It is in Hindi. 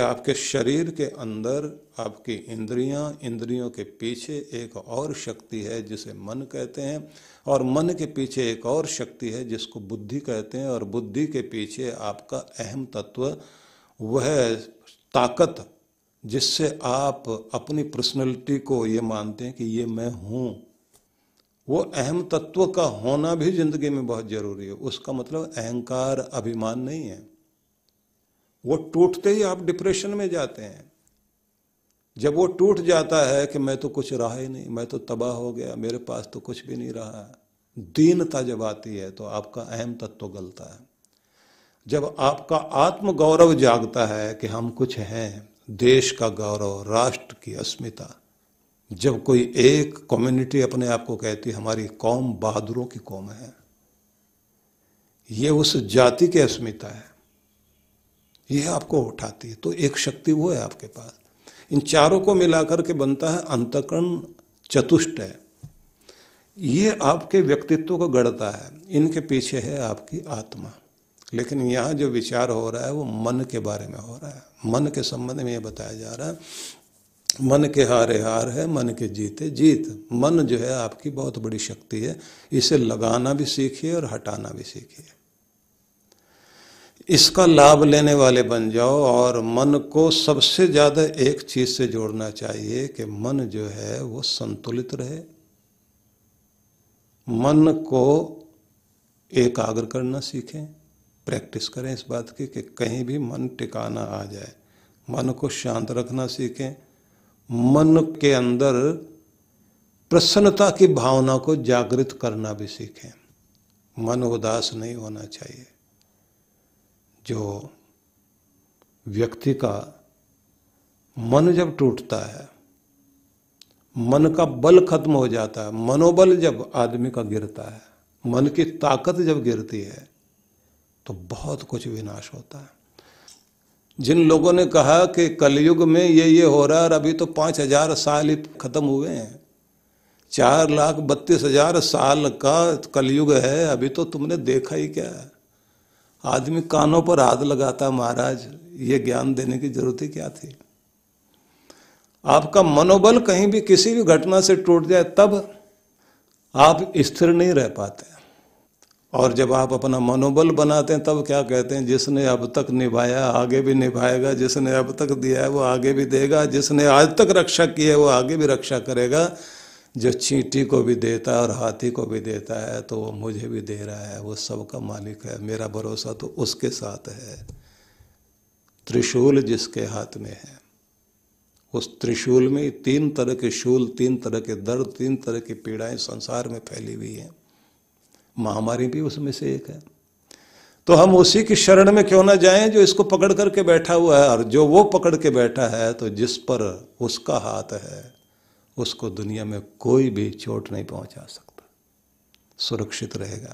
आपके शरीर के अंदर आपकी इंद्रियाँ, इंद्रियों के पीछे एक और शक्ति है जिसे मन कहते हैं, और मन के पीछे एक और शक्ति है जिसको बुद्धि कहते हैं, और बुद्धि के पीछे आपका अहम तत्व वह ताकत, जिससे आप अपनी पर्सनैलिटी को ये मानते हैं कि ये मैं हूँ। वो अहम तत्व का होना भी ज़िंदगी में बहुत ज़रूरी है। उसका मतलब अहंकार, अभिमान नहीं है। वो टूटते ही आप डिप्रेशन में जाते हैं। जब वो टूट जाता है कि मैं तो कुछ रहा ही नहीं, मैं तो तबाह हो गया, मेरे पास तो कुछ भी नहीं रहा। दीनता जब आती है तो आपका अहम तत्व गलता है। जब आपका आत्म गौरव जागता है कि हम कुछ हैं, देश का गौरव, राष्ट्र की अस्मिता, जब कोई एक कम्युनिटी अपने आप को कहती है, हमारी कौम बहादुरों की कौम है। ये उस जाति की अस्मिता है। यह आपको उठाती है। तो एक शक्ति वो है आपके पास। इन चारों को मिलाकर के बनता है अंतकरण चतुष्ट है। ये आपके व्यक्तित्व को गढ़ता है। इनके पीछे है आपकी आत्मा। लेकिन यहाँ जो विचार हो रहा है, वो मन के बारे में हो रहा है। मन के संबंध में ये बताया जा रहा है, मन के हारे हार है, मन के जीते जीत। मन जो है आपकी बहुत बड़ी शक्ति है। इसे लगाना भी सीखिए और हटाना भी सीखिए। इसका लाभ लेने वाले बन जाओ और मन को सबसे ज़्यादा एक चीज़ से जोड़ना चाहिए कि मन जो है वो संतुलित रहे। मन को एकाग्र करना सीखें। प्रैक्टिस करें इस बात की कि कहीं भी मन टिकाना आ जाए। मन को शांत रखना सीखें। मन के अंदर प्रसन्नता की भावना को जागृत करना भी सीखें। मन उदास नहीं होना चाहिए। जो व्यक्ति का मन जब टूटता है, मन का बल खत्म हो जाता है, मनोबल जब आदमी का गिरता है, मन की ताकत जब गिरती है तो बहुत कुछ विनाश होता है। जिन लोगों ने कहा कि कलयुग में ये ये हो रहा है और अभी तो पाँच हज़ार साल ही खत्म हुए हैं, चार लाख बत्तीस हज़ार साल का कलयुग है, अभी तो तुमने देखा ही क्या है? आदमी कानों पर हाथ लगाता, महाराज, ये ज्ञान देने की ज़रूरत ही क्या थी? आपका मनोबल कहीं भी किसी भी घटना से टूट जाए, तब आप स्थिर नहीं रह पाते। और जब आप अपना मनोबल बनाते हैं, तब क्या कहते हैं, जिसने अब तक निभाया, आगे भी निभाएगा, जिसने अब तक दिया है, वो आगे भी देगा, जिसने आज तक रक्षा की है, वो आगे भी रक्षा करेगा। जो चींटी को भी देता है और हाथी को भी देता है तो वो मुझे भी दे रहा है, वो सबका मालिक है, मेरा भरोसा तो उसके साथ है। त्रिशूल जिसके हाथ में है, उस त्रिशूल में तीन तरह के शूल, तीन तरह के दर्द, तीन तरह की पीड़ाएँ संसार में फैली हुई हैं। महामारी भी उसमें से एक है। तो हम उसी की शरण में क्यों ना जाएँ जो इसको पकड़ करके बैठा हुआ है, और जो वो पकड़ के बैठा है तो जिस पर उसका हाथ है। उसको दुनिया में कोई भी चोट नहीं पहुँचा सकता। सुरक्षित रहेगा।